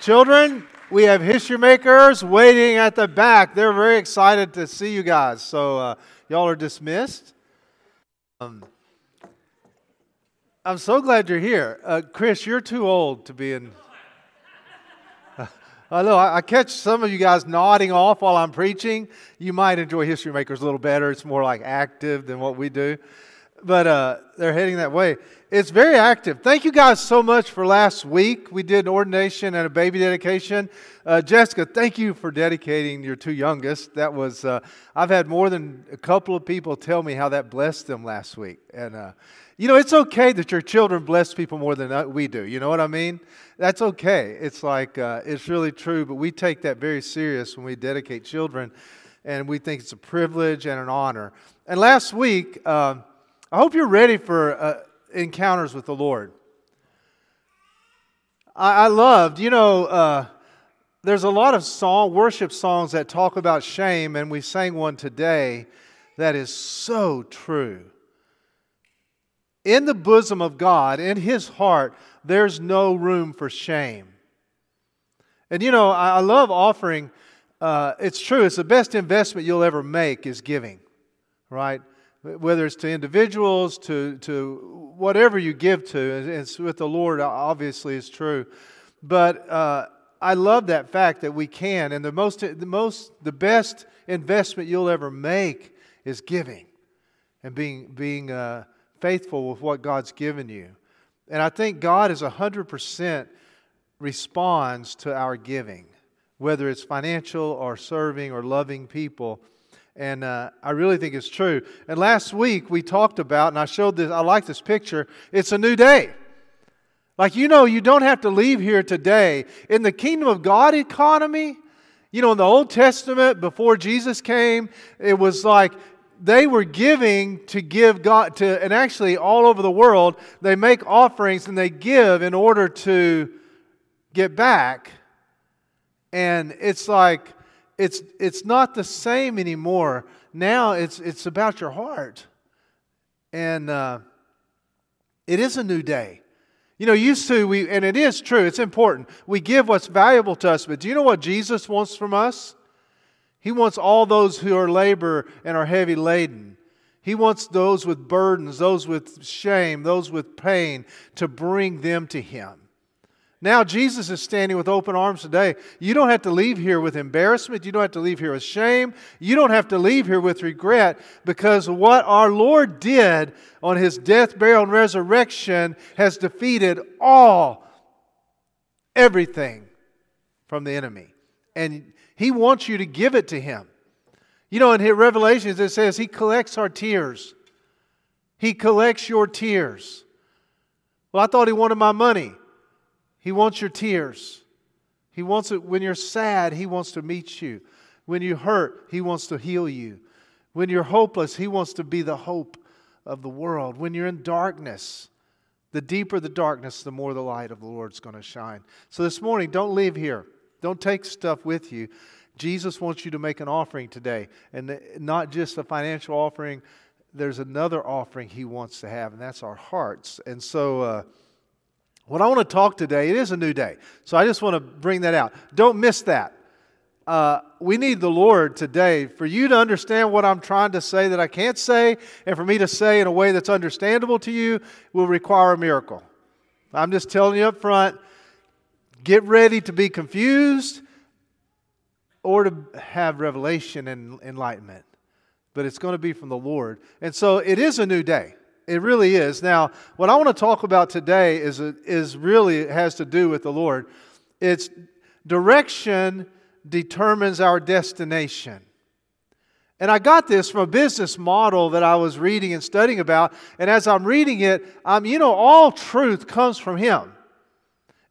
Children, we have history makers waiting at the back. They're very excited to see you guys. So, uh, y'all are dismissed. Um, I'm so glad you're here. Uh, Chris, you're too old to be in. I know I, I catch some of you guys nodding off while I'm preaching. You might enjoy History Makers a little better. It's more like active than what we do. But uh, they're heading that way. It's very active. Thank you guys so much for last week. We did an ordination and a baby dedication. Uh, Jessica, thank you for dedicating your two youngest. That was, uh, I've had more than a couple of people tell me how that blessed them last week. And, uh, you know, it's okay that your children bless people more than uh, we do. You know what I mean? That's okay. It's like, uh, it's really true, but we take that very serious when we dedicate children, and we think it's a privilege and an honor. And last week, um, I hope you're ready for uh, encounters with the Lord. I, I loved, you know, uh, there's a lot of song, worship songs that talk about shame, and we sang one today that is so true. In the bosom of God, in His heart, there's no room for shame. And you know, I, I love offering. Uh, it's true, it's the best investment you'll ever make is giving, right? Whether it's to individuals, to, to whatever you give to. It's with the Lord, obviously, is true. But uh, I love that fact that we can, and the most, the most, the best investment you'll ever make is giving and being, being uh, faithful with what God's given you. And I think God is 100% responds to our giving, whether it's financial or serving or loving people. And uh, I really think it's true. And last week we talked about, and I showed this, I like this picture, it's a new day. Like, you know, you don't have to leave here today. In the kingdom of God economy, you know, in the Old Testament, before Jesus came, it was like they were giving to give God to, and actually all over the world, they make offerings and they give in order to get back. And it's like, it's, it's not the same anymore. Now it's, it's about your heart. And uh, it is a new day. You know, used to, we, and it is true, it's important. We give what's valuable to us, but do you know what Jesus wants from us? He wants all those who are labor and are heavy laden. He wants those with burdens, those with shame, those with pain, to bring them to Him. Now, Jesus is standing with open arms today. You don't have to leave here with embarrassment. You don't have to leave here with shame. You don't have to leave here with regret because what our Lord did on his death, burial, and resurrection has defeated all, everything from the enemy. And he wants you to give it to him. You know, in Revelations, it says he collects our tears. He collects your tears. Well, I thought he wanted my money. He wants your tears. He wants it when you're sad, He wants to meet you. When you hurt, He wants to heal you. When you're hopeless, He wants to be the hope of the world. When you're in darkness, the deeper the darkness, the more the light of the Lord's going to shine. So this morning, don't leave here. Don't take stuff with you. Jesus wants you to make an offering today, and not just a financial offering. There's another offering He wants to have, and that's our hearts. And so, uh, what I want to talk today, it is a new day. So I just want to bring that out. Don't miss that. Uh, we need the Lord today for you to understand what I'm trying to say that I can't say, and for me to say in a way that's understandable to you will require a miracle. I'm just telling you up front get ready to be confused or to have revelation and enlightenment. But it's going to be from the Lord. And so it is a new day. It really is. Now, what I want to talk about today is, is really has to do with the Lord. It's direction determines our destination. And I got this from a business model that I was reading and studying about. And as I'm reading it, I'm, you know, all truth comes from Him.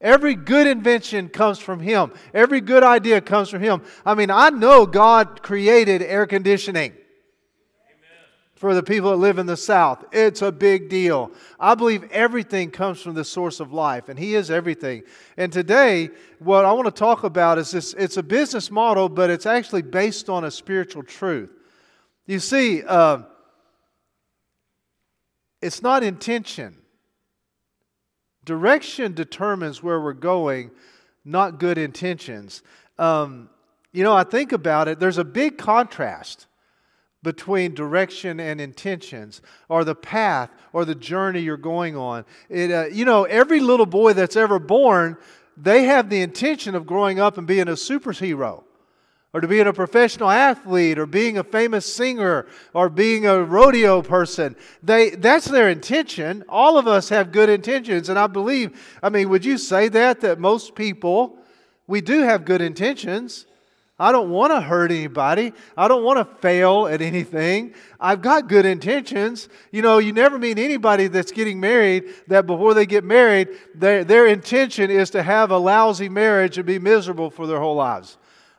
Every good invention comes from Him. Every good idea comes from Him. I mean, I know God created air conditioning for the people that live in the South. It's a big deal. I believe everything comes from the source of life, and He is everything. And today, what I want to talk about is this it's a business model, but it's actually based on a spiritual truth. You see, uh, it's not intention. Direction determines where we're going, not good intentions. Um, you know, I think about it, there's a big contrast between direction and intentions, or the path, or the journey you're going on. It, uh, you know, every little boy that's ever born, they have the intention of growing up and being a superhero or to being a professional athlete or being a famous singer or being a rodeo person. They, that's their intention. All of us have good intentions. And I believe, I mean, would you say that? That most people, we do have good intentions. I don't want to hurt anybody. I don't want to fail at anything. I've got good intentions. You know, you never meet anybody that's getting married that before they get married, their, their intention is to have a lousy marriage and be miserable for their whole lives.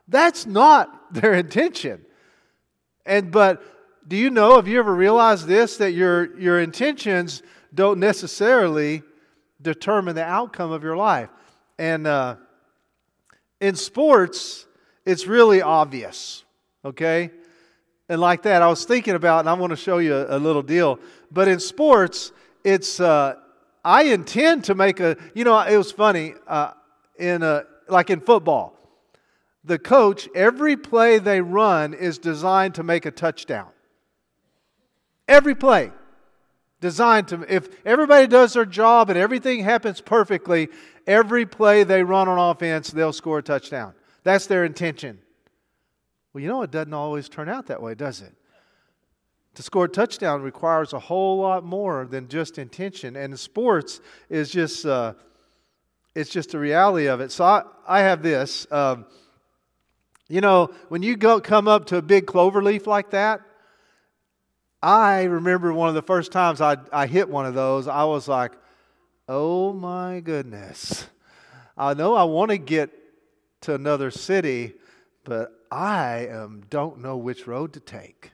That's not their intention. And but do you know, have you ever realized this, that your, your intentions don't necessarily determine the outcome of your life? And uh, in sports, it's really obvious, okay? And like that, I was thinking about, and I want to show you a, a little deal. But in sports, it's, uh, I intend to make a, you know, it was funny, uh, in a, like in football the coach, every play they run is designed to make a touchdown. Every play designed to, if everybody does their job and everything happens perfectly, every play they run on offense, they'll score a touchdown. That's their intention. Well, you know, it doesn't always turn out that way, does it? To score a touchdown requires a whole lot more than just intention. And sports is just, uh, it's just a reality of it. So I, I have this. Um, you know, when you go come up to a big clover leaf like that, I remember one of the first times I, I hit one of those, I was like, oh my goodness. I know I want to get to another city, but I um, don't know which road to take.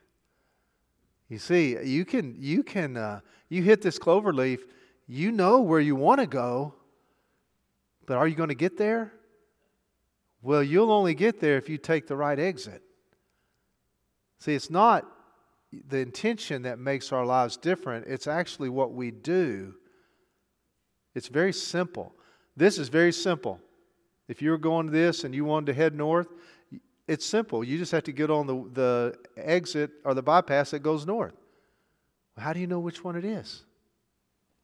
You see, you can, you can, uh, you hit this clover leaf, you know where you want to go, but are you going to get there? Well, you'll only get there if you take the right exit. See, it's not the intention that makes our lives different, it's actually what we do. It's very simple. This is very simple. If you're going to this and you wanted to head north, it's simple. You just have to get on the, the exit or the bypass that goes north. How do you know which one it is?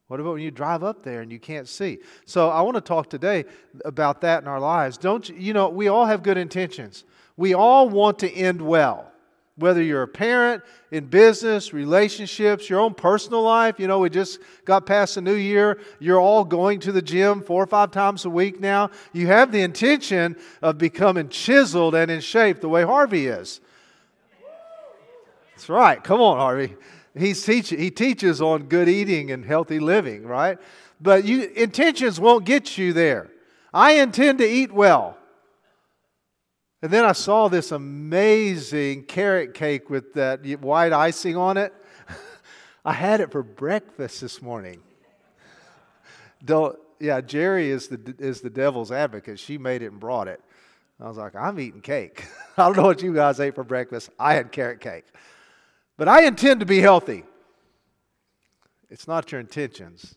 What about when you drive up there and you can't see? So I want to talk today about that in our lives. Don't you, you know, we all have good intentions. We all want to end well. Whether you're a parent, in business, relationships, your own personal life, you know, we just got past the new year. You're all going to the gym four or five times a week now. You have the intention of becoming chiseled and in shape the way Harvey is. That's right. Come on, Harvey. He's teach, he teaches on good eating and healthy living, right? But you, intentions won't get you there. I intend to eat well. And then I saw this amazing carrot cake with that white icing on it. I had it for breakfast this morning. Don't, yeah, Jerry is the, is the devil's advocate. She made it and brought it. I was like, I'm eating cake. I don't know what you guys ate for breakfast. I had carrot cake. But I intend to be healthy. It's not your intentions,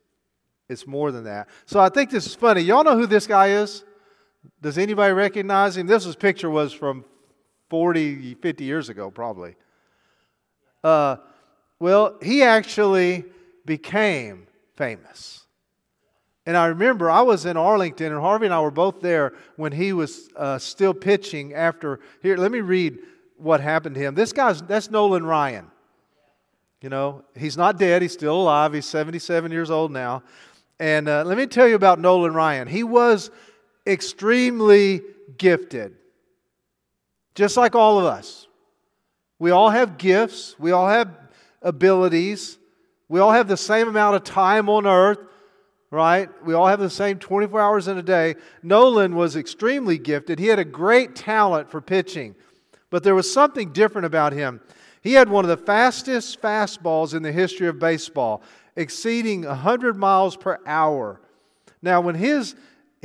it's more than that. So I think this is funny. Y'all know who this guy is? Does anybody recognize him? This was, picture was from 40, 50 years ago, probably. Uh, well, he actually became famous. And I remember I was in Arlington, and Harvey and I were both there when he was uh, still pitching after. Here, let me read what happened to him. This guy's, that's Nolan Ryan. You know, he's not dead, he's still alive. He's 77 years old now. And uh, let me tell you about Nolan Ryan. He was extremely gifted, just like all of us. We all have gifts, we all have abilities, we all have the same amount of time on earth, right? We all have the same 24 hours in a day. Nolan was extremely gifted. He had a great talent for pitching, but there was something different about him. He had one of the fastest fastballs in the history of baseball, exceeding 100 miles per hour. Now, when his,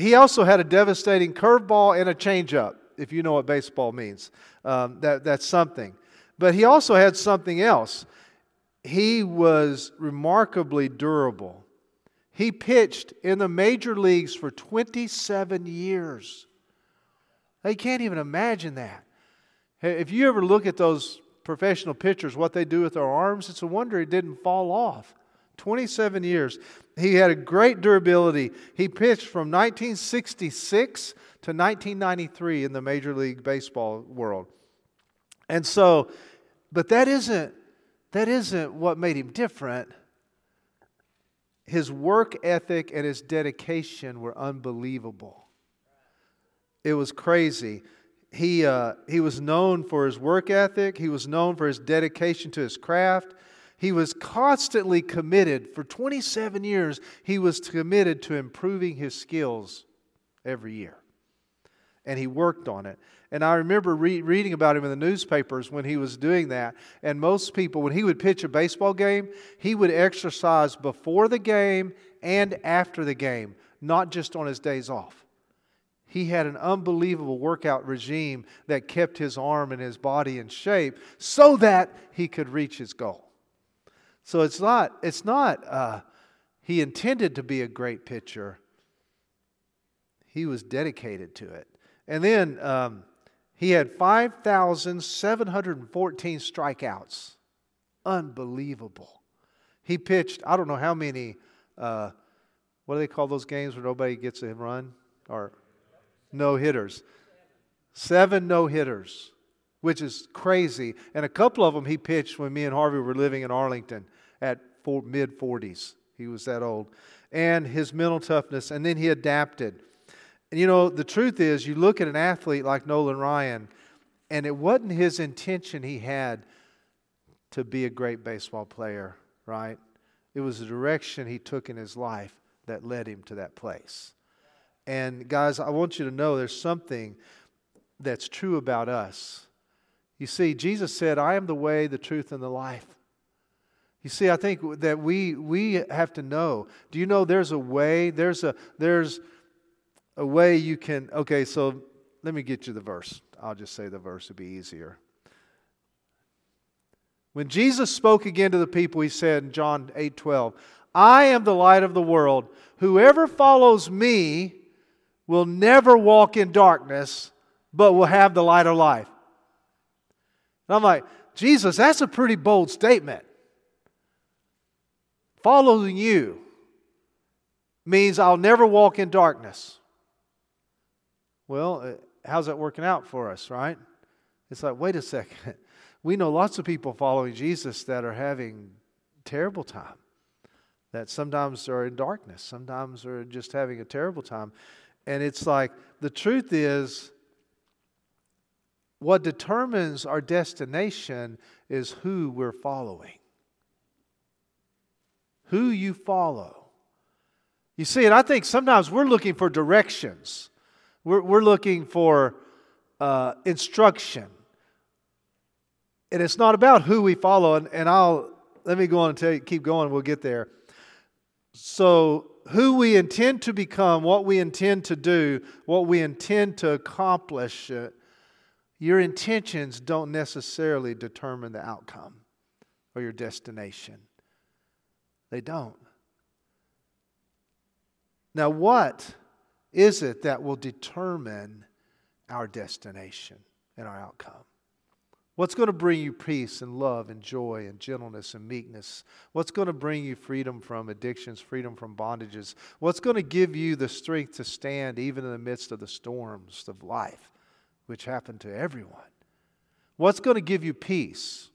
he also had a devastating curveball and a changeup, if you know what baseball means. Um, that, that's something. But he also had something else. He was remarkably durable. He pitched in the major leagues for 27 years. They can't even imagine that. If you ever look at those professional pitchers, what they do with their arms, it's a wonder it didn't fall off. 27 years. He had a great durability. He pitched from 1966 to 1993 in the Major League Baseball world. And so, but that isn't that isn't what made him different. His work ethic and his dedication were unbelievable. It was crazy. He, uh, he was known for his work ethic, he was known for his dedication to his craft. He was constantly committed. For 27 years, he was committed to improving his skills every year. And he worked on it. And I remember re- reading about him in the newspapers when he was doing that. And most people, when he would pitch a baseball game, he would exercise before the game and after the game, not just on his days off. He had an unbelievable workout regime that kept his arm and his body in shape so that he could reach his goal. So it's not, it's not uh, he intended to be a great pitcher, he was dedicated to it. And then um, he had 5,714 strikeouts. Unbelievable. He pitched, I don't know how many, uh, what do they call those games where nobody gets a run? Or no hitters. Seven no hitters which is crazy. And a couple of them he pitched when me and Harvey were living in Arlington at mid 40s. He was that old. And his mental toughness, and then he adapted. And you know, the truth is, you look at an athlete like Nolan Ryan, and it wasn't his intention he had to be a great baseball player, right? It was the direction he took in his life that led him to that place. And guys, I want you to know there's something that's true about us you see, Jesus said, I am the way, the truth, and the life. You see, I think that we, we have to know. Do you know there's a way? There's a, there's a way you can. Okay, so let me get you the verse. I'll just say the verse would be easier. When Jesus spoke again to the people, he said in John 8 12, I am the light of the world. Whoever follows me will never walk in darkness, but will have the light of life. And I'm like, Jesus, that's a pretty bold statement. Following you means I'll never walk in darkness. Well, uh, how's that working out for us, right? It's like, wait a second. We know lots of people following Jesus that are having terrible time. That sometimes are in darkness, sometimes are just having a terrible time. And it's like the truth is what determines our destination is who we're following. Who you follow. You see, and I think sometimes we're looking for directions, we're, we're looking for uh, instruction. And it's not about who we follow. And, and I'll let me go on and tell you, keep going, we'll get there. So, who we intend to become, what we intend to do, what we intend to accomplish, uh, your intentions don't necessarily determine the outcome or your destination. They don't. Now, what is it that will determine our destination and our outcome? What's going to bring you peace and love and joy and gentleness and meekness? What's going to bring you freedom from addictions, freedom from bondages? What's going to give you the strength to stand even in the midst of the storms of life? which happen to everyone. What's going to give you peace?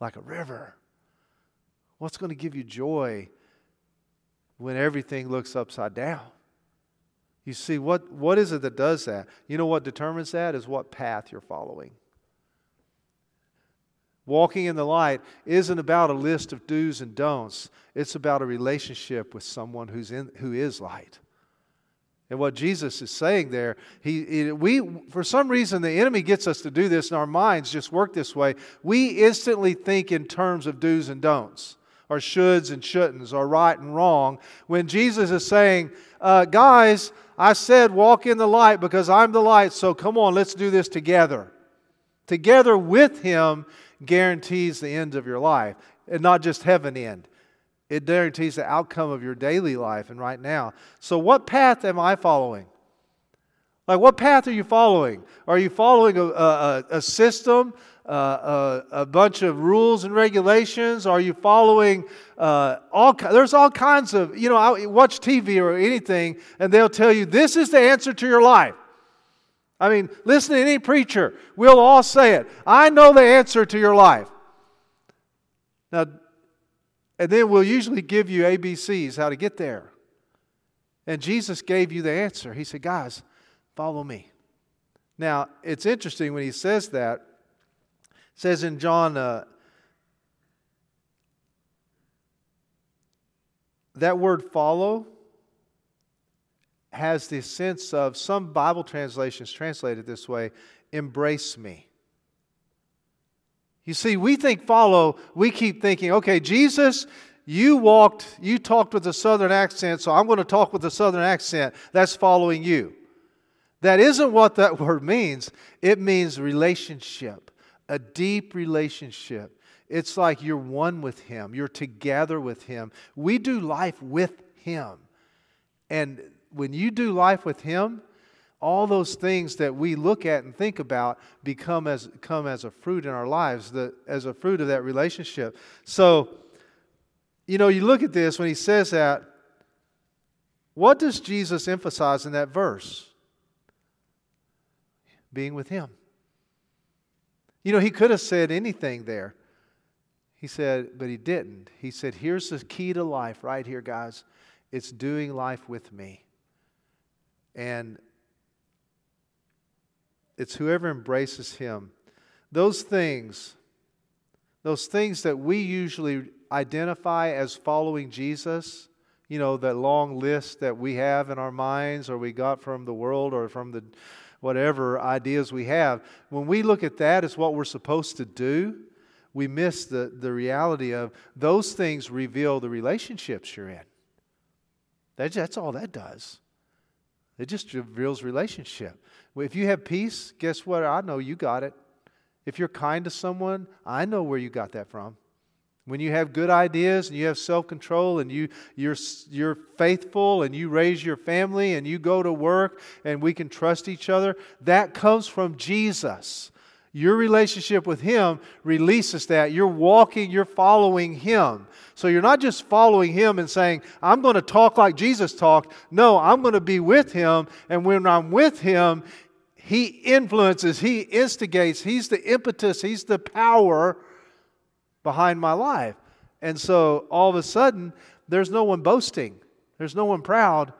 Like a river. What's going to give you joy when everything looks upside down? You see, what, what is it that does that? You know what determines that is what path you're following. Walking in the light isn't about a list of do's and don'ts. It's about a relationship with someone who's in, who is light. And what Jesus is saying there, he, we, for some reason, the enemy gets us to do this, and our minds just work this way. We instantly think in terms of do's and don'ts, or shoulds and shouldn'ts, or right and wrong. When Jesus is saying, uh, guys, I said walk in the light because I'm the light, so come on, let's do this together. Together with Him guarantees the end of your life, and not just heaven end. It guarantees the outcome of your daily life and right now. So, what path am I following? Like, what path are you following? Are you following a, a, a system, uh, a, a, bunch of rules and regulations? Are you following uh, all? There's all kinds of, you know, I watch TV or anything, and they'll tell you this is the answer to your life. I mean, listen to any preacher. We'll all say it. I know the answer to your life. Now, and then we'll usually give you ABCs how to get there. And Jesus gave you the answer. He said, Guys, follow me. Now, it's interesting when he says that. Says in John, uh, that word follow has the sense of some Bible translations translate it this way embrace me. You see, we think follow, we keep thinking, okay, Jesus, you walked, you talked with a southern accent, so I'm going to talk with a southern accent. That's following you. That isn't what that word means. It means relationship, a deep relationship. It's like you're one with Him, you're together with Him. We do life with Him. And when you do life with Him, all those things that we look at and think about become as come as a fruit in our lives the, as a fruit of that relationship so you know you look at this when he says that what does jesus emphasize in that verse being with him you know he could have said anything there. He said but he didn't. He said here's the key to life right here guys. It's doing life with me. And it's whoever embraces him. Those things, those things that we usually identify as following Jesus, you know, that long list that we have in our minds or we got from the world or from the whatever ideas we have, when we look at that as what we're supposed to do, we miss the, the reality of those things reveal the relationships you're in. That's, that's all that does. It just reveals relationship. If you have peace, guess what? I know you got it. If you're kind to someone, I know where you got that from. When you have good ideas and you have self control and you, you're, you're faithful and you raise your family and you go to work and we can trust each other, that comes from Jesus. Your relationship with Him releases that. You're walking, you're following Him. So you're not just following Him and saying, I'm going to talk like Jesus talked. No, I'm going to be with Him. And when I'm with Him, He influences, He instigates, He's the impetus, He's the power behind my life. And so all of a sudden, there's no one boasting, there's no one proud,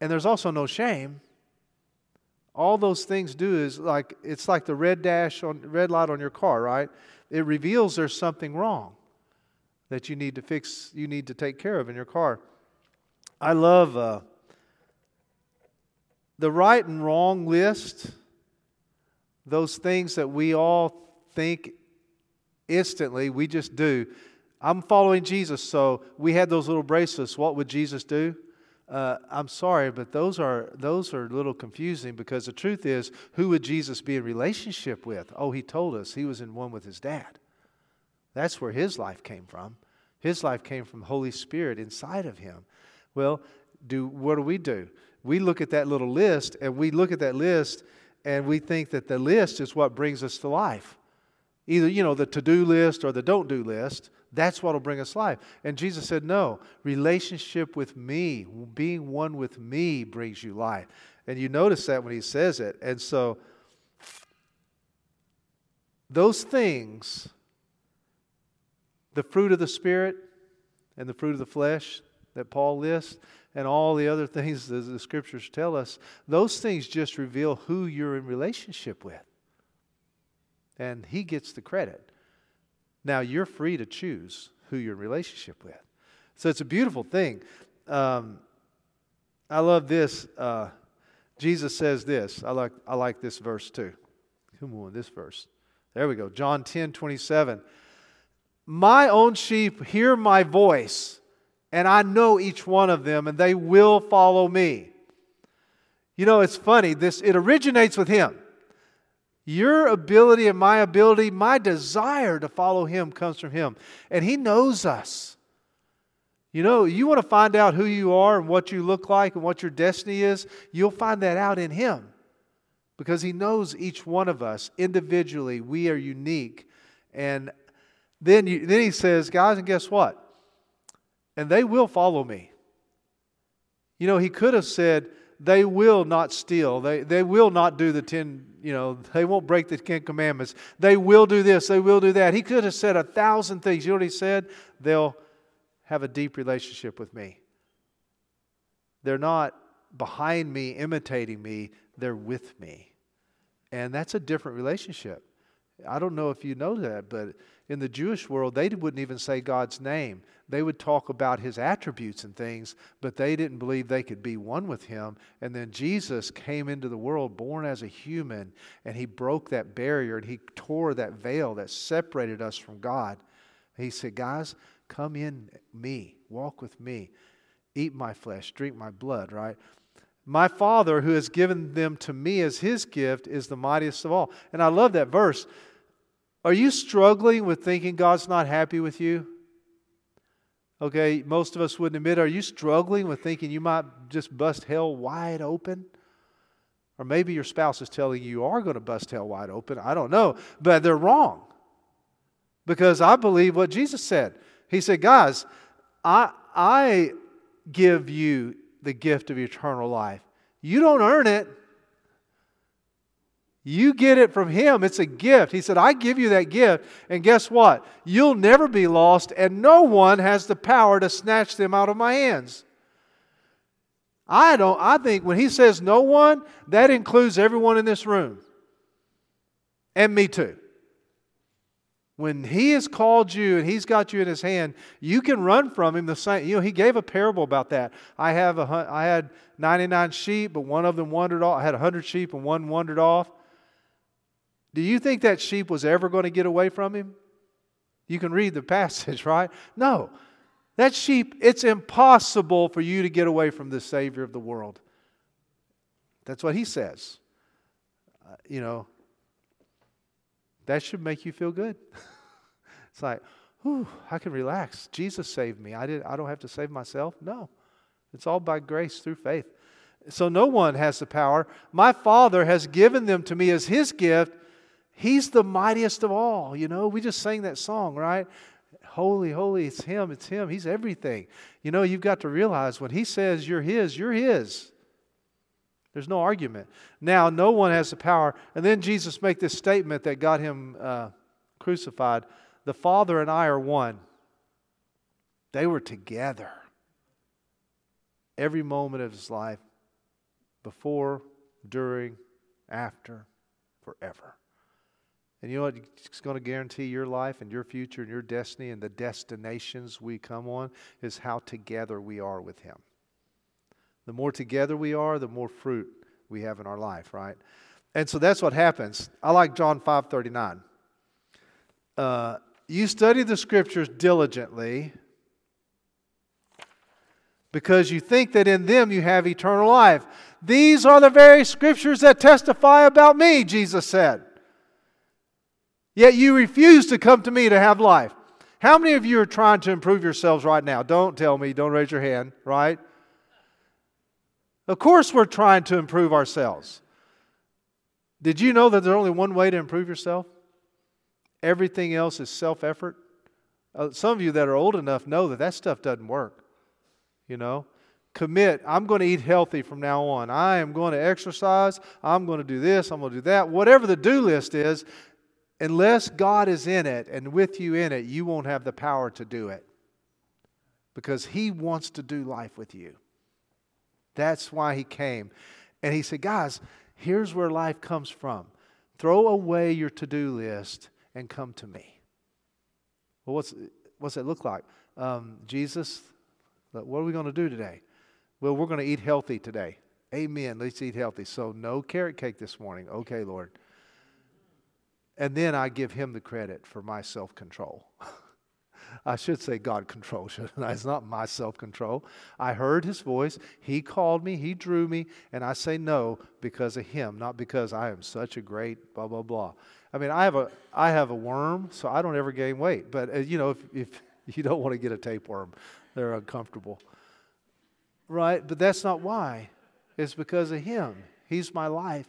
and there's also no shame. All those things do is like it's like the red dash on red light on your car right? It reveals there's something wrong that you need to fix you need to take care of in your car. I love uh, the right and wrong list those things that we all think instantly we just do i'm following jesus so we had those little bracelets what would jesus do uh, I'm sorry, but those are those are a little confusing because the truth is, who would Jesus be in relationship with? Oh, he told us he was in one with his dad. That's where his life came from. His life came from Holy Spirit inside of him. Well, do what do we do? We look at that little list and we look at that list and we think that the list is what brings us to life. Either, you know, the to do list or the don't do list. That's what will bring us life. And Jesus said, No, relationship with me, being one with me, brings you life. And you notice that when he says it. And so, those things, the fruit of the Spirit and the fruit of the flesh that Paul lists, and all the other things that the scriptures tell us, those things just reveal who you're in relationship with. And he gets the credit. Now you're free to choose who you're in relationship with. So it's a beautiful thing. Um, I love this. Uh, Jesus says this. I like, I like this verse too. Come on, this verse. There we go. John 10 27. My own sheep hear my voice, and I know each one of them, and they will follow me. You know, it's funny. This it originates with him. Your ability and my ability, my desire to follow Him comes from Him. And He knows us. You know, you want to find out who you are and what you look like and what your destiny is, you'll find that out in Him because He knows each one of us individually. We are unique. And then, you, then He says, guys, and guess what? And they will follow me. You know, He could have said, they will not steal. They, they will not do the ten, you know, they won't break the Ten Commandments. They will do this, they will do that. He could have said a thousand things. You know what he said? They'll have a deep relationship with me. They're not behind me, imitating me, they're with me. And that's a different relationship. I don't know if you know that, but in the Jewish world, they wouldn't even say God's name. They would talk about his attributes and things, but they didn't believe they could be one with him. And then Jesus came into the world born as a human, and he broke that barrier and he tore that veil that separated us from God. He said, Guys, Come in me, walk with me, eat my flesh, drink my blood, right? My Father, who has given them to me as his gift, is the mightiest of all. And I love that verse. Are you struggling with thinking God's not happy with you? Okay, most of us wouldn't admit. Are you struggling with thinking you might just bust hell wide open? Or maybe your spouse is telling you you are going to bust hell wide open. I don't know. But they're wrong. Because I believe what Jesus said. He said, Guys, I, I give you the gift of eternal life. You don't earn it. You get it from Him. It's a gift. He said, I give you that gift. And guess what? You'll never be lost, and no one has the power to snatch them out of my hands. I don't, I think when He says no one, that includes everyone in this room. And me too. When he has called you and he's got you in his hand, you can run from him the same. You know, he gave a parable about that. I have a, I had 99 sheep, but one of them wandered off. I had 100 sheep and one wandered off. Do you think that sheep was ever going to get away from him? You can read the passage, right? No. That sheep, it's impossible for you to get away from the Savior of the world. That's what he says. Uh, you know, that should make you feel good. it's like, whew, I can relax. Jesus saved me. I, did, I don't have to save myself. No, it's all by grace through faith. So no one has the power. My Father has given them to me as His gift. He's the mightiest of all. You know, we just sang that song, right? Holy, holy, it's Him, it's Him. He's everything. You know, you've got to realize when He says you're His, you're His. There's no argument. Now, no one has the power. And then Jesus make this statement that got him uh, crucified. The Father and I are one. They were together every moment of his life, before, during, after, forever. And you know what? It's going to guarantee your life and your future and your destiny and the destinations we come on is how together we are with him. The more together we are, the more fruit we have in our life, right? And so that's what happens. I like John 5 39. Uh, you study the scriptures diligently because you think that in them you have eternal life. These are the very scriptures that testify about me, Jesus said. Yet you refuse to come to me to have life. How many of you are trying to improve yourselves right now? Don't tell me, don't raise your hand, right? Of course, we're trying to improve ourselves. Did you know that there's only one way to improve yourself? Everything else is self effort. Uh, some of you that are old enough know that that stuff doesn't work. You know, commit. I'm going to eat healthy from now on. I am going to exercise. I'm going to do this. I'm going to do that. Whatever the do list is, unless God is in it and with you in it, you won't have the power to do it because He wants to do life with you. That's why he came. And he said, Guys, here's where life comes from. Throw away your to do list and come to me. Well, what's, what's that look like? Um, Jesus, what are we going to do today? Well, we're going to eat healthy today. Amen. Let's eat healthy. So, no carrot cake this morning. Okay, Lord. And then I give him the credit for my self control. I should say God control, shouldn't I? It's not my self control. I heard his voice. He called me. He drew me. And I say no because of him, not because I am such a great blah, blah, blah. I mean, I have a, I have a worm, so I don't ever gain weight. But, uh, you know, if, if you don't want to get a tapeworm, they're uncomfortable. Right? But that's not why. It's because of Him. He's my life,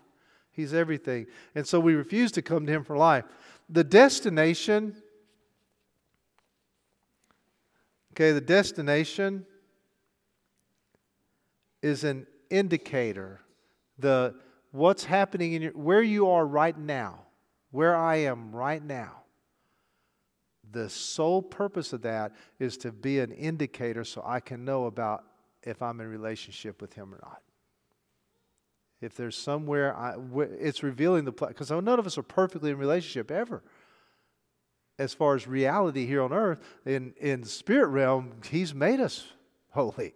He's everything. And so we refuse to come to Him for life. The destination, okay, the destination is an indicator. The what's happening in your where you are right now, where I am right now. The sole purpose of that is to be an indicator so I can know about if I'm in relationship with Him or not. If there's somewhere, I, it's revealing the place, because none of us are perfectly in relationship ever. As far as reality here on earth, in in spirit realm, He's made us holy.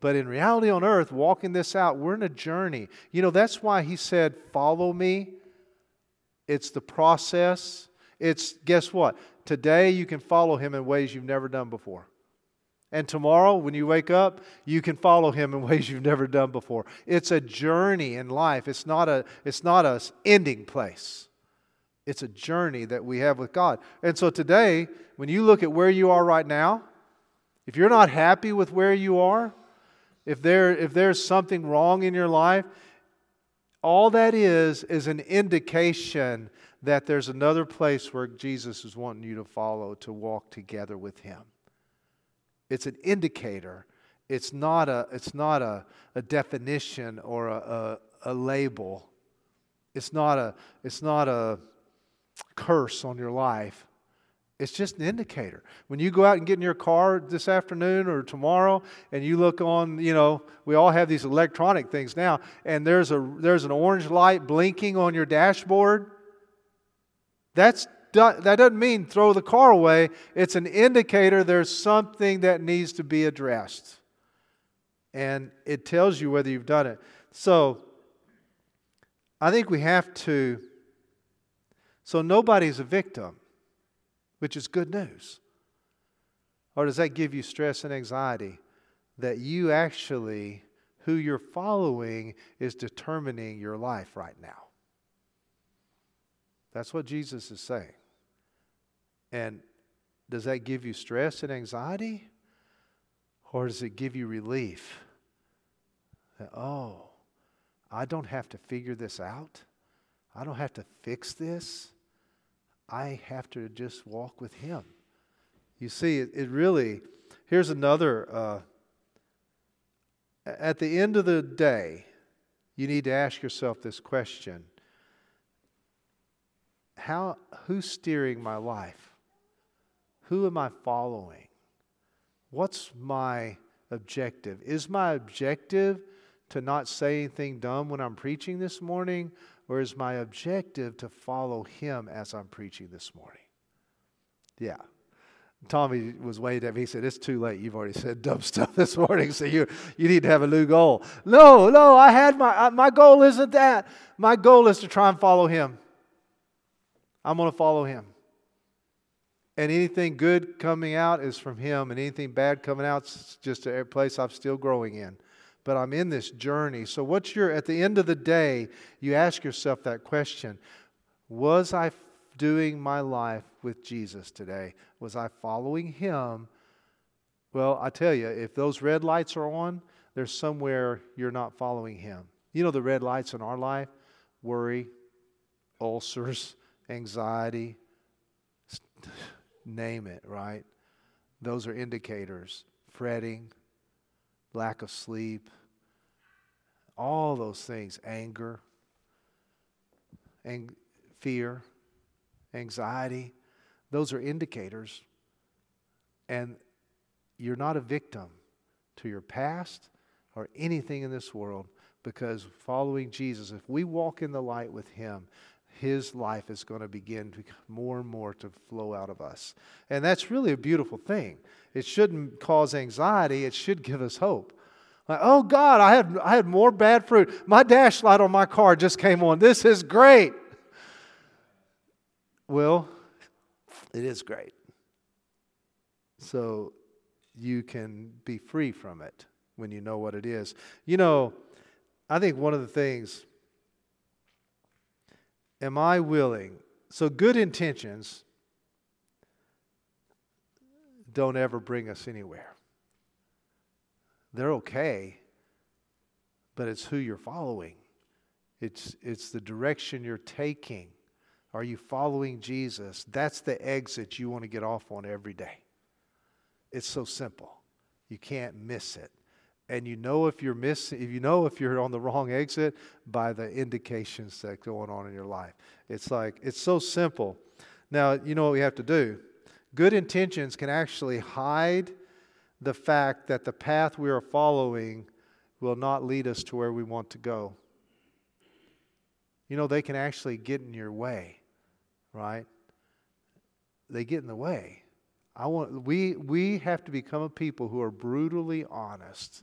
But in reality on earth, walking this out, we're in a journey. You know, that's why He said, "Follow me." It's the process. It's guess what? Today you can follow Him in ways you've never done before. And tomorrow, when you wake up, you can follow him in ways you've never done before. It's a journey in life. It's not a, it's not a ending place. It's a journey that we have with God. And so today, when you look at where you are right now, if you're not happy with where you are, if, there, if there's something wrong in your life, all that is is an indication that there's another place where Jesus is wanting you to follow, to walk together with Him. It's an indicator. It's not a, it's not a, a definition or a, a, a label. It's not a, it's not a curse on your life. It's just an indicator. When you go out and get in your car this afternoon or tomorrow and you look on, you know, we all have these electronic things now, and there's, a, there's an orange light blinking on your dashboard, that's that doesn't mean throw the car away. It's an indicator there's something that needs to be addressed. And it tells you whether you've done it. So, I think we have to. So, nobody's a victim, which is good news. Or does that give you stress and anxiety? That you actually, who you're following, is determining your life right now. That's what Jesus is saying. And does that give you stress and anxiety? Or does it give you relief? That, oh, I don't have to figure this out. I don't have to fix this. I have to just walk with Him. You see, it, it really, here's another, uh, at the end of the day, you need to ask yourself this question How, Who's steering my life? Who am I following? What's my objective? Is my objective to not say anything dumb when I'm preaching this morning? Or is my objective to follow him as I'm preaching this morning? Yeah. Tommy was waiting at me. He said, It's too late. You've already said dumb stuff this morning, so you, you need to have a new goal. No, no, I had my, my goal isn't that. My goal is to try and follow him. I'm going to follow him. And anything good coming out is from Him, and anything bad coming out is just a place I'm still growing in. But I'm in this journey. So, what's your, at the end of the day, you ask yourself that question Was I doing my life with Jesus today? Was I following Him? Well, I tell you, if those red lights are on, there's somewhere you're not following Him. You know the red lights in our life? Worry, ulcers, anxiety name it, right? Those are indicators. Fretting, lack of sleep, all those things, anger, and fear, anxiety, those are indicators. And you're not a victim to your past or anything in this world because following Jesus, if we walk in the light with Him, his life is going to begin to more and more to flow out of us. And that's really a beautiful thing. It shouldn't cause anxiety, it should give us hope. Like, oh God, I had, I had more bad fruit. My dash light on my car just came on. This is great. Well, it is great. So you can be free from it when you know what it is. You know, I think one of the things Am I willing? So, good intentions don't ever bring us anywhere. they're okay, but it's who you're following. It's, it's the direction you're taking. Are you following Jesus? That's the exit you want to get off on every day. It's so simple. You can't miss it. And you know if you're missing, if you know if you're on the wrong exit by the indications that going on in your life. It's like it's so simple. Now you know what we have to do. Good intentions can actually hide the fact that the path we are following will not lead us to where we want to go. You know, they can actually get in your way, right? They get in the way. I want we we have to become a people who are brutally honest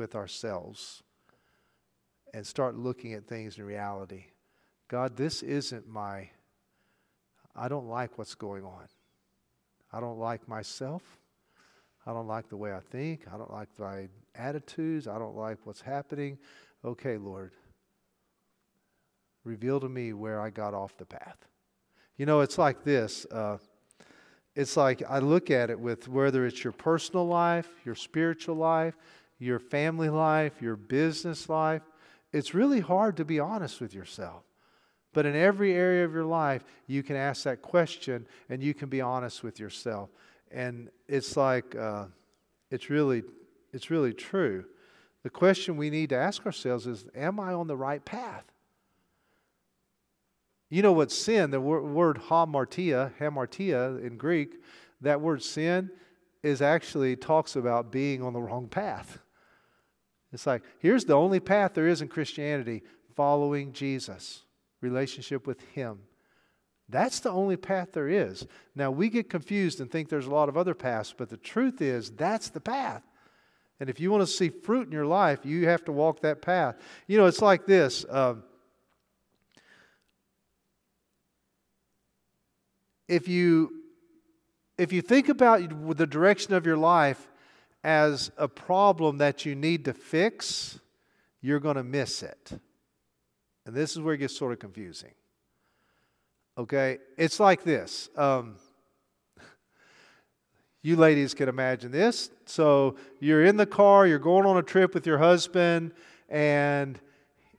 with ourselves and start looking at things in reality. God, this isn't my I don't like what's going on. I don't like myself. I don't like the way I think. I don't like my attitudes. I don't like what's happening. Okay, Lord, reveal to me where I got off the path. You know, it's like this. Uh, it's like I look at it with whether it's your personal life, your spiritual life, your family life, your business life. It's really hard to be honest with yourself. But in every area of your life, you can ask that question and you can be honest with yourself. And it's like, uh, it's, really, it's really true. The question we need to ask ourselves is Am I on the right path? You know what sin, the word hamartia, hamartia in Greek, that word sin is actually talks about being on the wrong path. It's like, here's the only path there is in Christianity following Jesus, relationship with Him. That's the only path there is. Now, we get confused and think there's a lot of other paths, but the truth is that's the path. And if you want to see fruit in your life, you have to walk that path. You know, it's like this. Um, if you if you think about the direction of your life as a problem that you need to fix, you're going to miss it. And this is where it gets sort of confusing. Okay? It's like this. Um, you ladies can imagine this. So you're in the car, you're going on a trip with your husband, and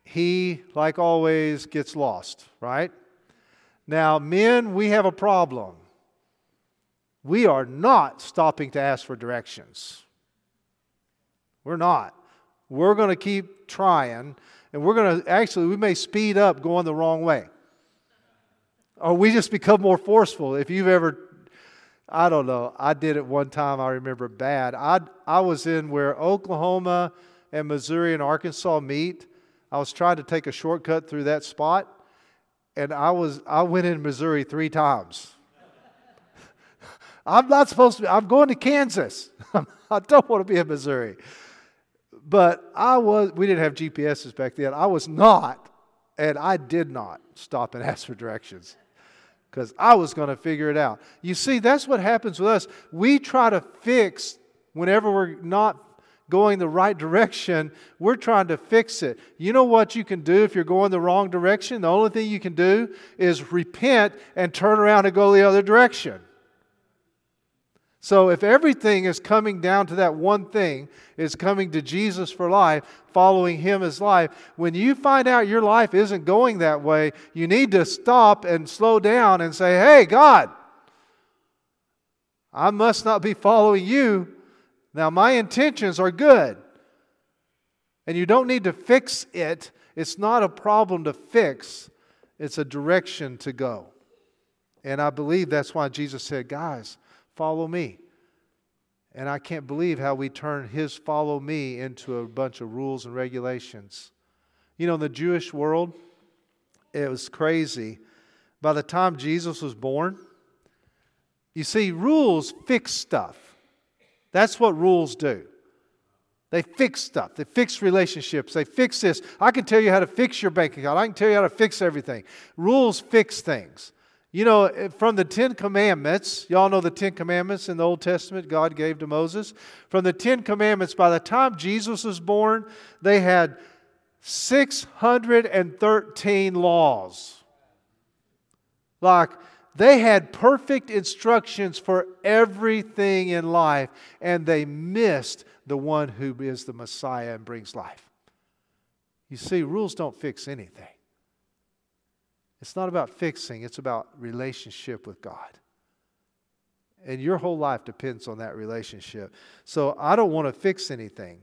he, like always, gets lost, right? Now, men, we have a problem. We are not stopping to ask for directions. We're not. We're going to keep trying, and we're going to actually, we may speed up going the wrong way. Or we just become more forceful. If you've ever, I don't know, I did it one time, I remember bad. I, I was in where Oklahoma and Missouri and Arkansas meet. I was trying to take a shortcut through that spot and I was I went in Missouri three times. I'm not supposed to. Be, I'm going to Kansas. I don't want to be in Missouri. But I was. We didn't have GPSs back then. I was not, and I did not stop and ask for directions because I was going to figure it out. You see, that's what happens with us. We try to fix whenever we're not going the right direction, we're trying to fix it. You know what you can do if you're going the wrong direction? The only thing you can do is repent and turn around and go the other direction. So if everything is coming down to that one thing, is coming to Jesus for life, following him as life, when you find out your life isn't going that way, you need to stop and slow down and say, "Hey, God, I must not be following you. Now, my intentions are good. And you don't need to fix it. It's not a problem to fix, it's a direction to go. And I believe that's why Jesus said, Guys, follow me. And I can't believe how we turn his follow me into a bunch of rules and regulations. You know, in the Jewish world, it was crazy. By the time Jesus was born, you see, rules fix stuff. That's what rules do. They fix stuff. They fix relationships. They fix this. I can tell you how to fix your bank account. I can tell you how to fix everything. Rules fix things. You know, eh, from the Ten Commandments, y'all know the Ten Commandments in the Old Testament God gave to Moses. From the Ten Commandments, by the time Jesus was born, they had 613 laws. Like, they had perfect instructions for everything in life, and they missed the one who is the Messiah and brings life. You see, rules don't fix anything. It's not about fixing, it's about relationship with God. And your whole life depends on that relationship. So I don't want to fix anything.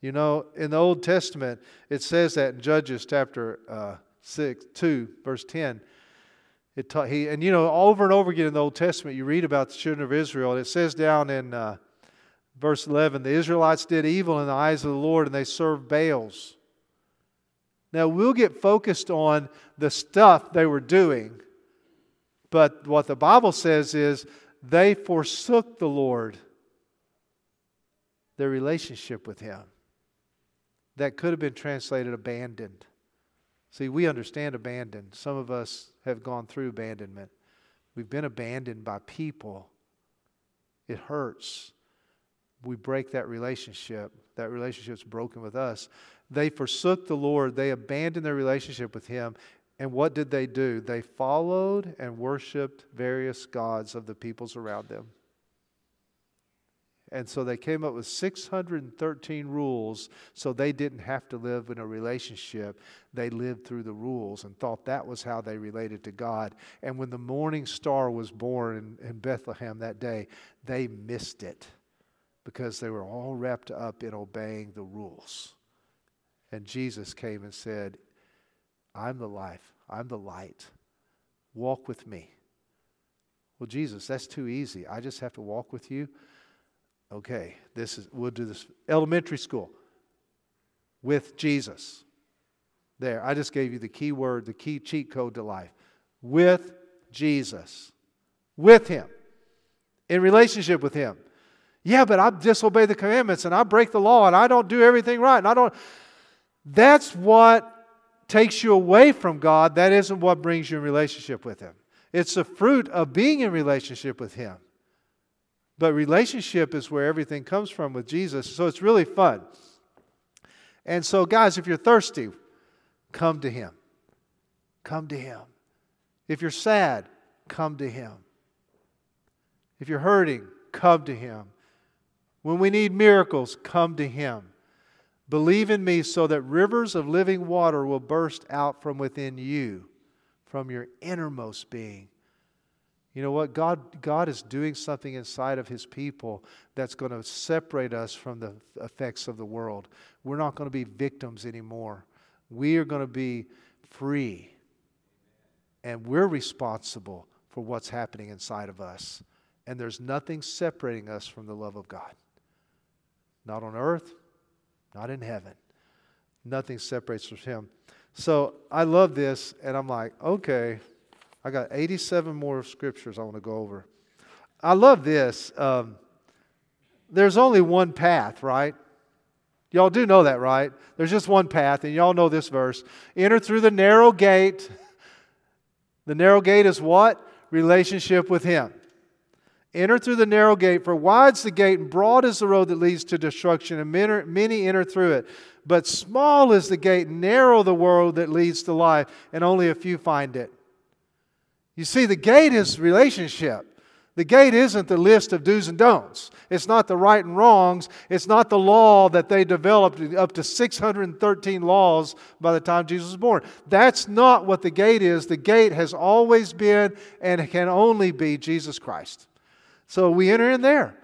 You know, in the Old Testament, it says that in Judges chapter uh, 6, 2, verse 10. It ta- he, and you know, over and over again in the Old Testament, you read about the children of Israel. And it says down in uh, verse 11 the Israelites did evil in the eyes of the Lord and they served Baals. Now, we'll get focused on the stuff they were doing, but what the Bible says is they forsook the Lord, their relationship with Him. That could have been translated abandoned. See, we understand abandoned. Some of us have gone through abandonment. We've been abandoned by people. It hurts. We break that relationship. That relationship's broken with us. They forsook the Lord, they abandoned their relationship with Him. And what did they do? They followed and worshiped various gods of the peoples around them. And so they came up with 613 rules so they didn't have to live in a relationship. They lived through the rules and thought that was how they related to God. And when the morning star was born in, in Bethlehem that day, they missed it because they were all wrapped up in obeying the rules. And Jesus came and said, I'm the life, I'm the light. Walk with me. Well, Jesus, that's too easy. I just have to walk with you. Okay, this is we'll do this elementary school with Jesus. There, I just gave you the key word, the key cheat code to life. With Jesus. With him. In relationship with him. Yeah, but I disobey the commandments and I break the law and I don't do everything right and I don't that's what takes you away from God. That isn't what brings you in relationship with Him. It's the fruit of being in relationship with Him. But relationship is where everything comes from with Jesus. So it's really fun. And so, guys, if you're thirsty, come to Him. Come to Him. If you're sad, come to Him. If you're hurting, come to Him. When we need miracles, come to Him. Believe in me so that rivers of living water will burst out from within you, from your innermost being. You know what? God, God is doing something inside of His people that's going to separate us from the effects of the world. We're not going to be victims anymore. We are going to be free. And we're responsible for what's happening inside of us. And there's nothing separating us from the love of God. Not on earth, not in heaven. Nothing separates from Him. So I love this, and I'm like, okay, I got 87 more scriptures I want to go over. I love this. Um, there's only one path, right? Y'all do know that, right? There's just one path, and y'all know this verse. Enter through the narrow gate. The narrow gate is what? Relationship with Him. Enter through the narrow gate, for wide's the gate and broad is the road that leads to destruction, and many enter through it. But small is the gate, narrow the road that leads to life, and only a few find it. You see, the gate is relationship. The gate isn't the list of do's and don'ts. It's not the right and wrongs. It's not the law that they developed up to 613 laws by the time Jesus was born. That's not what the gate is. The gate has always been and can only be Jesus Christ. So we enter in there.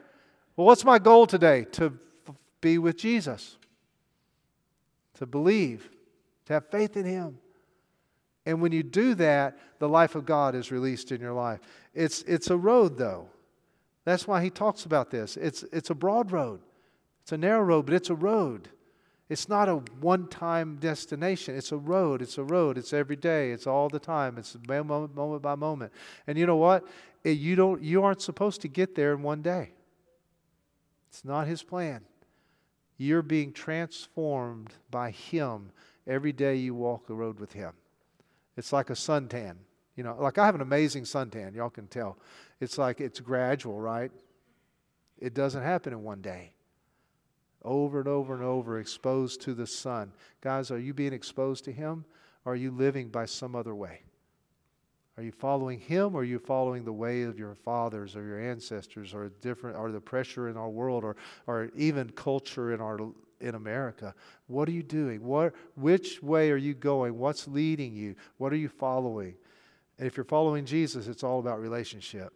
Well, what's my goal today? To be with Jesus, to believe, to have faith in Him. And when you do that, the life of God is released in your life. It's, it's a road, though. That's why he talks about this. It's, it's a broad road, it's a narrow road, but it's a road. It's not a one time destination. It's a road. It's a road. It's every day. It's all the time. It's moment, moment by moment. And you know what? Eh, you, don't, you aren't supposed to get there in one day. It's not His plan. You're being transformed by Him every day you walk the road with Him. It's like a suntan. You know, like I have an amazing suntan, y'all can tell. It's like it's gradual, right? It doesn't happen in one day. Over and over and over, exposed to the sun. Guys, are you being exposed to Him? Or are you living by some other way? Are you following him or are you following the way of your fathers or your ancestors or different or the pressure in our world or, or even culture in our in America? What are you doing? What which way are you going? What's leading you? What are you following? And if you're following Jesus, it's all about relationship.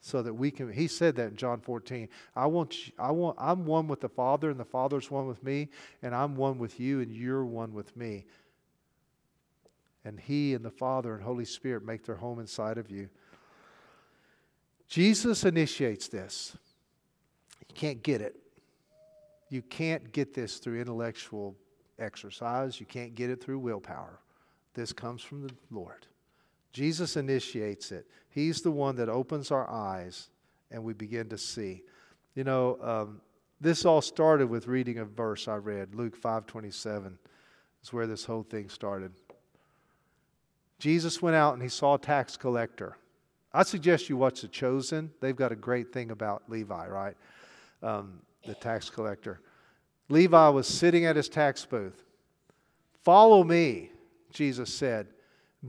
So that we can he said that in John 14. I want you, I want I'm one with the Father and the Father's one with me and I'm one with you and you're one with me and He and the Father and Holy Spirit make their home inside of you. Jesus initiates this. You can't get it. You can't get this through intellectual exercise, you can't get it through willpower. This comes from the Lord. Jesus initiates it. He's the one that opens our eyes and we begin to see. You know, um, this all started with reading a verse I read, Luke 5:27. Is where this whole thing started. Jesus went out and he saw a tax collector. I suggest you watch The Chosen. They've got a great thing about Levi, right? Um, the tax collector. Levi was sitting at his tax booth. Follow me, Jesus said.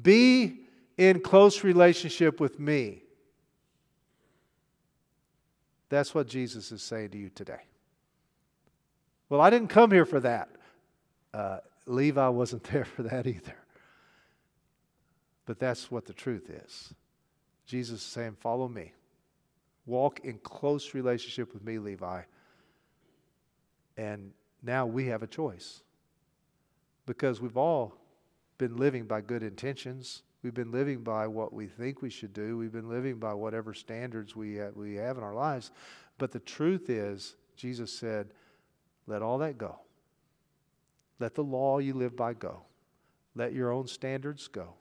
Be in close relationship with me. That's what Jesus is saying to you today. Well, I didn't come here for that. Uh, Levi wasn't there for that either. But that's what the truth is. Jesus is saying, Follow me. Walk in close relationship with me, Levi. And now we have a choice. Because we've all been living by good intentions. We've been living by what we think we should do. We've been living by whatever standards we, uh, we have in our lives. But the truth is, Jesus said, let all that go. Let the law you live by go. Let your own standards go.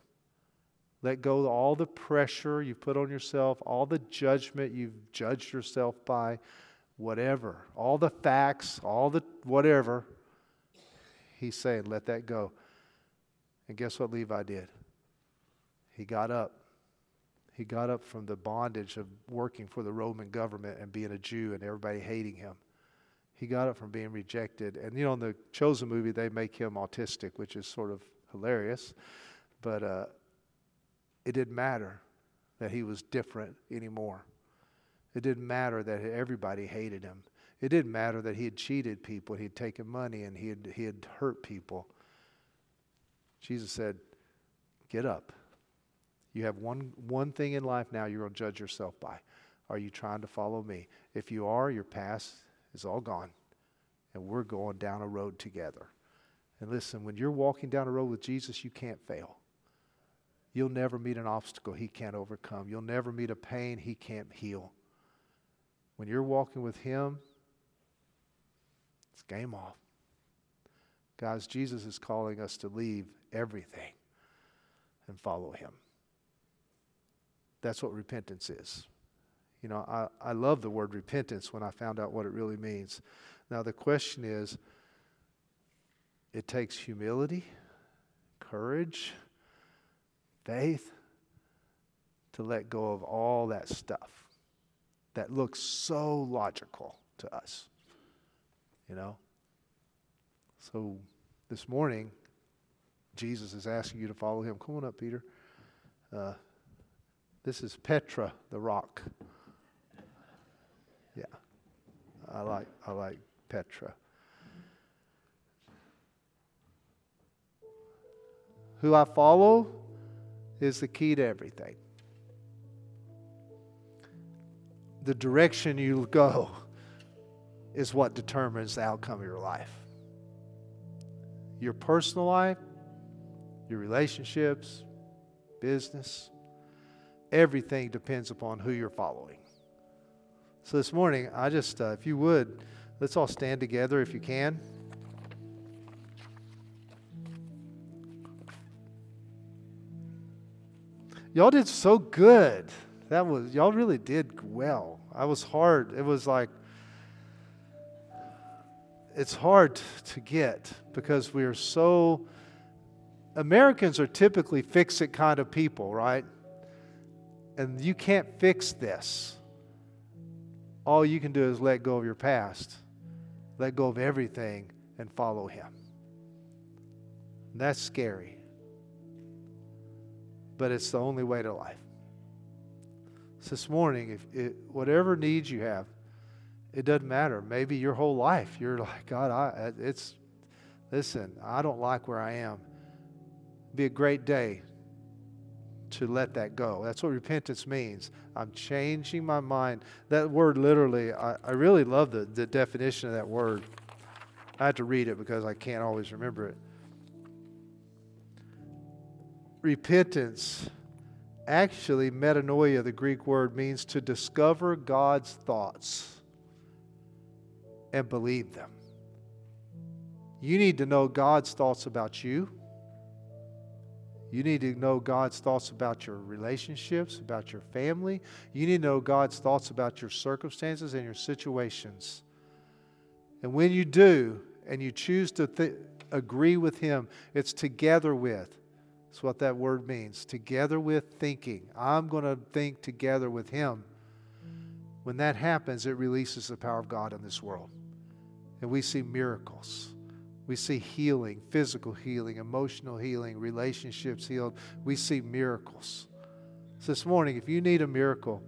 Let go of all the pressure you've put on yourself, all the judgment you've judged yourself by, whatever, all the facts, all the whatever. He's saying, let that go. And guess what Levi did? He got up. He got up from the bondage of working for the Roman government and being a Jew and everybody hating him. He got up from being rejected. And, you know, in the Chosen movie, they make him autistic, which is sort of hilarious. But, uh, it didn't matter that he was different anymore. It didn't matter that everybody hated him. It didn't matter that he had cheated people, he had taken money, and he had, he had hurt people. Jesus said, Get up. You have one, one thing in life now you're going to judge yourself by. Are you trying to follow me? If you are, your past is all gone, and we're going down a road together. And listen, when you're walking down a road with Jesus, you can't fail. You'll never meet an obstacle he can't overcome. You'll never meet a pain he can't heal. When you're walking with him, it's game off. Guys, Jesus is calling us to leave everything and follow him. That's what repentance is. You know, I, I love the word repentance when I found out what it really means. Now, the question is it takes humility, courage, faith to let go of all that stuff that looks so logical to us. You know? So this morning, Jesus is asking you to follow him. Come on up, Peter. Uh, this is Petra, the rock. Yeah, I like I like Petra. Who I follow is the key to everything. The direction you go is what determines the outcome of your life. Your personal life, your relationships, business, everything depends upon who you're following. So this morning, I just, uh, if you would, let's all stand together if you can. Y'all did so good. That was, y'all really did well. I was hard. It was like, it's hard to get because we are so, Americans are typically fix it kind of people, right? And you can't fix this. All you can do is let go of your past, let go of everything, and follow Him. And that's scary. But it's the only way to life. So this morning, if it, whatever needs you have, it doesn't matter. Maybe your whole life you're like, God, I, it's listen, I don't like where I am. It'd be a great day to let that go. That's what repentance means. I'm changing my mind. That word literally, I, I really love the, the definition of that word. I have to read it because I can't always remember it. Repentance, actually, metanoia, the Greek word, means to discover God's thoughts and believe them. You need to know God's thoughts about you. You need to know God's thoughts about your relationships, about your family. You need to know God's thoughts about your circumstances and your situations. And when you do, and you choose to th- agree with Him, it's together with. That's what that word means. Together with thinking. I'm going to think together with Him. When that happens, it releases the power of God in this world. And we see miracles. We see healing, physical healing, emotional healing, relationships healed. We see miracles. So this morning, if you need a miracle,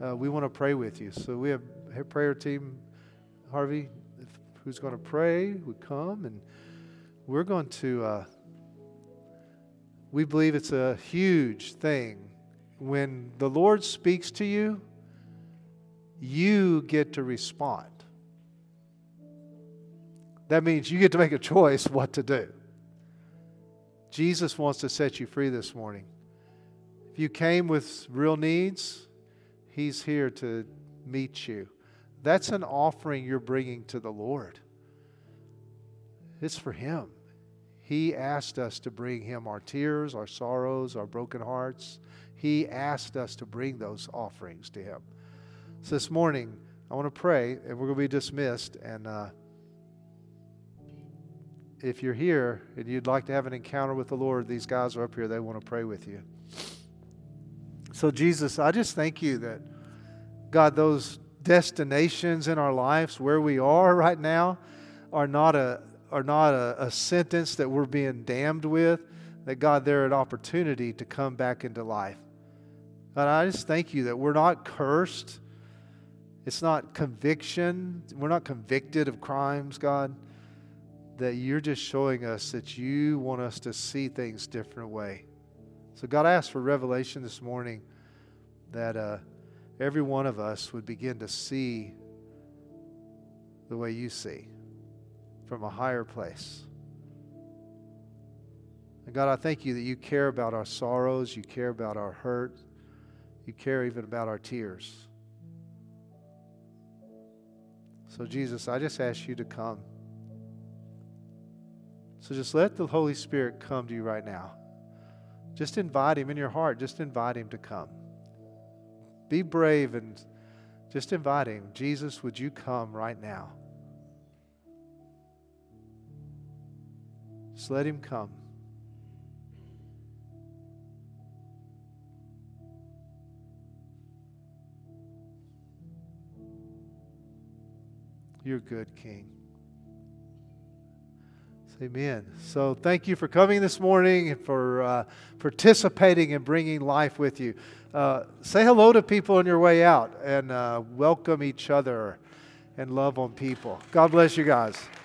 uh, we want to pray with you. So we have a prayer team, Harvey, who's going to pray, would come, and we're going to. Uh, we believe it's a huge thing when the Lord speaks to you. You get to respond. That means you get to make a choice what to do. Jesus wants to set you free this morning. If you came with real needs, He's here to meet you. That's an offering you're bringing to the Lord. It's for Him. He asked us to bring Him our tears, our sorrows, our broken hearts. He asked us to bring those offerings to Him. So this morning, I want to pray, and we're going to be dismissed. And uh, if you're here and you'd like to have an encounter with the Lord, these guys are up here. They want to pray with you. So, Jesus, I just thank you that, God, those destinations in our lives where we are right now are not a, are not a, a sentence that we're being damned with, that, God, they're an opportunity to come back into life. God, I just thank you that we're not cursed. It's not conviction. We're not convicted of crimes, God that you're just showing us that you want us to see things different way. So, God, I ask for revelation this morning that uh, every one of us would begin to see the way you see from a higher place. And God, I thank you that you care about our sorrows, you care about our hurt, you care even about our tears. So, Jesus, I just ask you to come. So just let the Holy Spirit come to you right now. Just invite Him in your heart. Just invite Him to come. Be brave and just invite Him. Jesus, would you come right now? Just let Him come. You're good, King. Amen. So thank you for coming this morning and for uh, participating and bringing life with you. Uh, say hello to people on your way out and uh, welcome each other and love on people. God bless you guys.